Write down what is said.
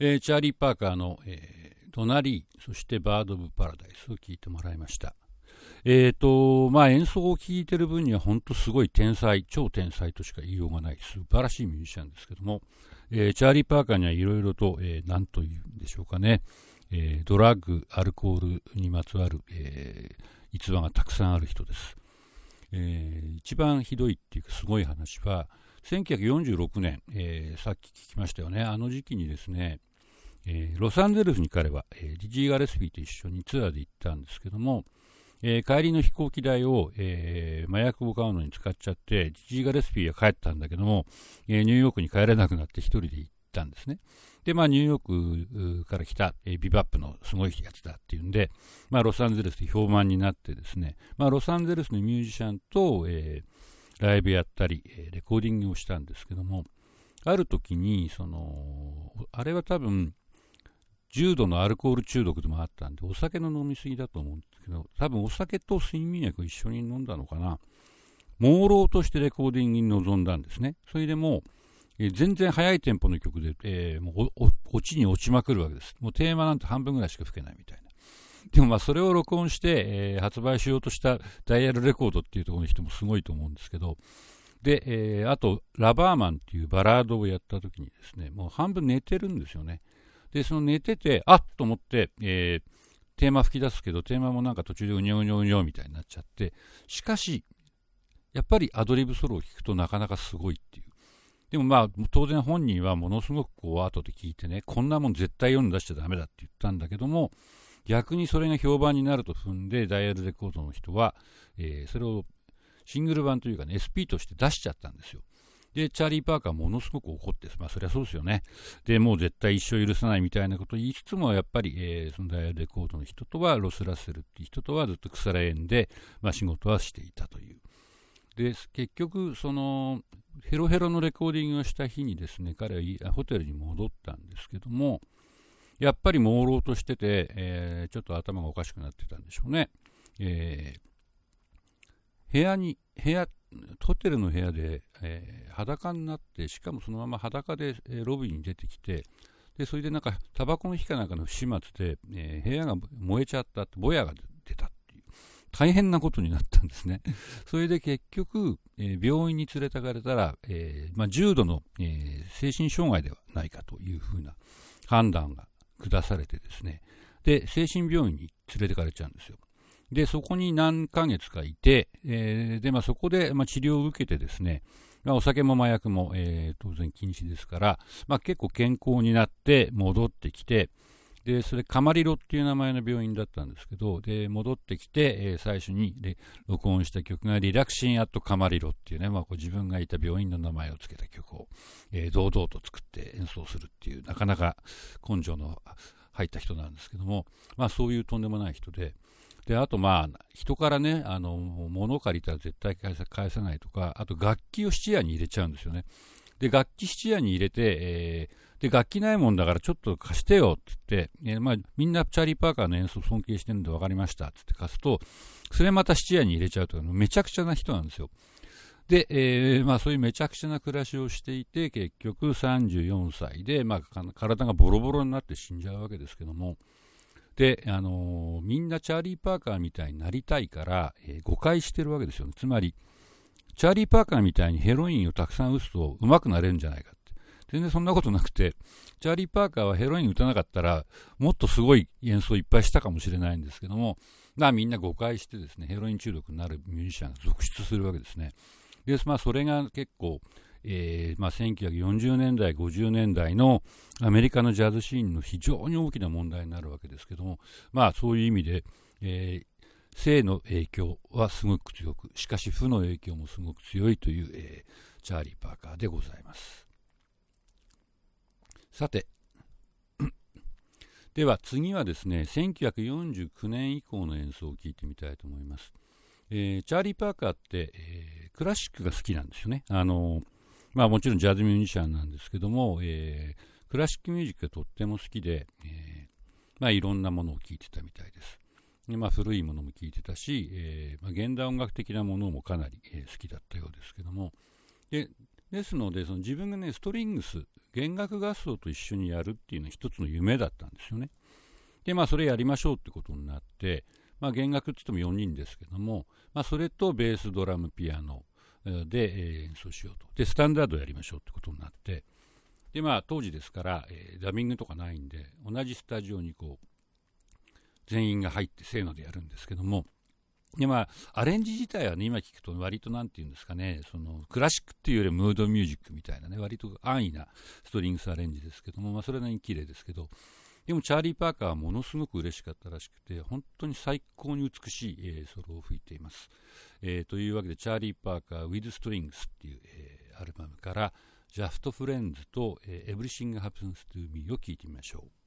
えー、チャーリー・パーカーの、えー、ドナリー、そしてバード・オブ・パラダイスを聴いてもらいました。えーとまあ、演奏を聴いてる分には本当すごい天才、超天才としか言いようがない素晴らしいミュージシャンですけども、えー、チャーリー・パーカーにはいろいろと、えー、何というんでしょうかね、えー、ドラッグ、アルコールにまつわる、えー、逸話がたくさんある人です。えー、一番ひどいっていうかすごい話は、1946年、えー、さっき聞きましたよね、あの時期にですね、えー、ロサンゼルスに彼は、えー、ディジー・ガレスピーと一緒にツアーで行ったんですけども、えー、帰りの飛行機代を、えー、麻薬を買うのに使っちゃって、ディジー・ガレスピーは帰ったんだけども、えー、ニューヨークに帰れなくなって一人で行ったんですね。で、まあ、ニューヨークから来た、えー、ビバップのすごいやつだっていうんで、まあ、ロサンゼルスで評判になってですね、まあ、ロサンゼルスのミュージシャンと、えー、ライブやったり、えー、レコーディングをしたんですけども、ある時に、その、あれは多分、重度のアルコール中毒でもあったんで、お酒の飲みすぎだと思うんですけど、多分お酒と睡眠薬を一緒に飲んだのかな。朦朧としてレコーディングに臨んだんですね。それでもう、えー、全然速いテンポの曲で、えー、もう落ちに落ちまくるわけです。もうテーマなんて半分ぐらいしか吹けないみたいな。でもまあそれを録音して、えー、発売しようとしたダイヤルレコードっていうところの人もすごいと思うんですけど、で、えー、あと、ラバーマンっていうバラードをやった時にですね、もう半分寝てるんですよね。で、その寝てて、あっと思って、えー、テーマ吹き出すけど、テーマもなんか途中でうにょうにょうにょみたいになっちゃって、しかし、やっぱりアドリブソロを聞くとなかなかすごいっていう。でもまあ、当然本人はものすごくこう後で聞いてね、こんなもん絶対世に出しちゃダメだって言ったんだけども、逆にそれが評判になると踏んで、ダイヤルレコードの人は、えー、それをシングル版というかね、SP として出しちゃったんですよ。で、チャーリー・パーカーものすごく怒って、まあそりゃそうですよね。で、もう絶対一生許さないみたいなことを言いつつも、やっぱり、えー、そのダイヤレコードの人とは、ロス・ラッセルっていう人とはずっと腐れ縁で、まあ仕事はしていたという。で、結局、その、ヘロヘロのレコーディングをした日にですね、彼はホテルに戻ったんですけども、やっぱり朦朧としてて、えー、ちょっと頭がおかしくなってたんでしょうね。えー、部屋に、部屋、ホテルの部屋で、えー、裸になって、しかもそのまま裸で、え、ロビーに出てきて、で、それでなんか、タバコの火かなんかの不始末で、えー、部屋が燃えちゃったって、ぼやが出たっていう、大変なことになったんですね。それで結局、えー、病院に連れてかれたら、えー、まあ、重度の、え、精神障害ではないかというふうな判断が下されてですね、で、精神病院に連れてかれちゃうんですよ。で、そこに何ヶ月かいて、えー、で、まあ、そこで、まあ、治療を受けてですね、まあ、お酒も麻薬も、えー、当然禁止ですから、まあ、結構健康になって戻ってきて、で、それ、カマリロっていう名前の病院だったんですけど、で、戻ってきて、えー、最初に録音した曲がリラクシン・アット・カマリロっていうね、まあ、こう自分がいた病院の名前を付けた曲を、えー、堂々と作って演奏するっていう、なかなか根性の入った人なんですけども、まあ、そういうとんでもない人で、で、あとまあ、人からね、あの、物を借りたら絶対返さないとか、あと楽器を質屋に入れちゃうんですよね。で、楽器質屋に入れて、えー、で、楽器ないもんだからちょっと貸してよって言って、えー、まあ、みんなチャーリー・パーカーの演奏尊敬してるんで分かりましたってって貸すと、それまた質屋に入れちゃうとか、めちゃくちゃな人なんですよ。で、えー、まあそういうめちゃくちゃな暮らしをしていて、結局34歳で、まあ体がボロボロになって死んじゃうわけですけども、で、あのー、みんなチャーリー・パーカーみたいになりたいから、えー、誤解してるわけですよね。つまり、チャーリー・パーカーみたいにヘロインをたくさん打つと上手くなれるんじゃないかって。全然そんなことなくて、チャーリー・パーカーはヘロイン打たなかったら、もっとすごい演奏いっぱいしたかもしれないんですけども、まあみんな誤解してですね、ヘロイン中毒になるミュージシャンが続出するわけですね。で、まあそれが結構、えーまあ、1940年代、50年代のアメリカのジャズシーンの非常に大きな問題になるわけですけども、まあ、そういう意味で、えー、性の影響はすごく強く、しかし負の影響もすごく強いという、えー、チャーリー・パーカーでございます。さて、では次はですね、1949年以降の演奏を聴いてみたいと思います。えー、チャーリー・パーカーって、えー、クラシックが好きなんですよね。あのーまあもちろんジャズミュージシャンなんですけども、えー、クラシックミュージックがとっても好きで、えー、まあいろんなものを聴いてたみたいです。でまあ、古いものも聴いてたし、えーまあ、現代音楽的なものもかなり、えー、好きだったようですけども、でですので、その自分がね、ストリングス、弦楽合奏と一緒にやるっていうのは一つの夢だったんですよね。で、まあ、それやりましょうってことになって、まあ、弦楽って言っても4人ですけども、まあ、それとベース、ドラム、ピアノで演奏しようと。で、スタンダードやりましょうってことになって、で、まあ、当時ですから、えー、ダビングとかないんで、同じスタジオにこう、全員が入ってせーのでやるんですけども、で、まあ、アレンジ自体はね、今聞くと割となんて言うんですかね、その、クラシックっていうよりムードミュージックみたいなね、割と安易なストリングスアレンジですけども、まあ、それなりに綺麗ですけど、でもチャーリー・パーカーはものすごく嬉しかったらしくて、本当に最高に美しい、えー、ソロを吹いています。えー、というわけで、チャーリー・パーカー with Strings っていう、えー、アルバムから、Just Friends と、えー、Everything Happens to Me を聴いてみましょう。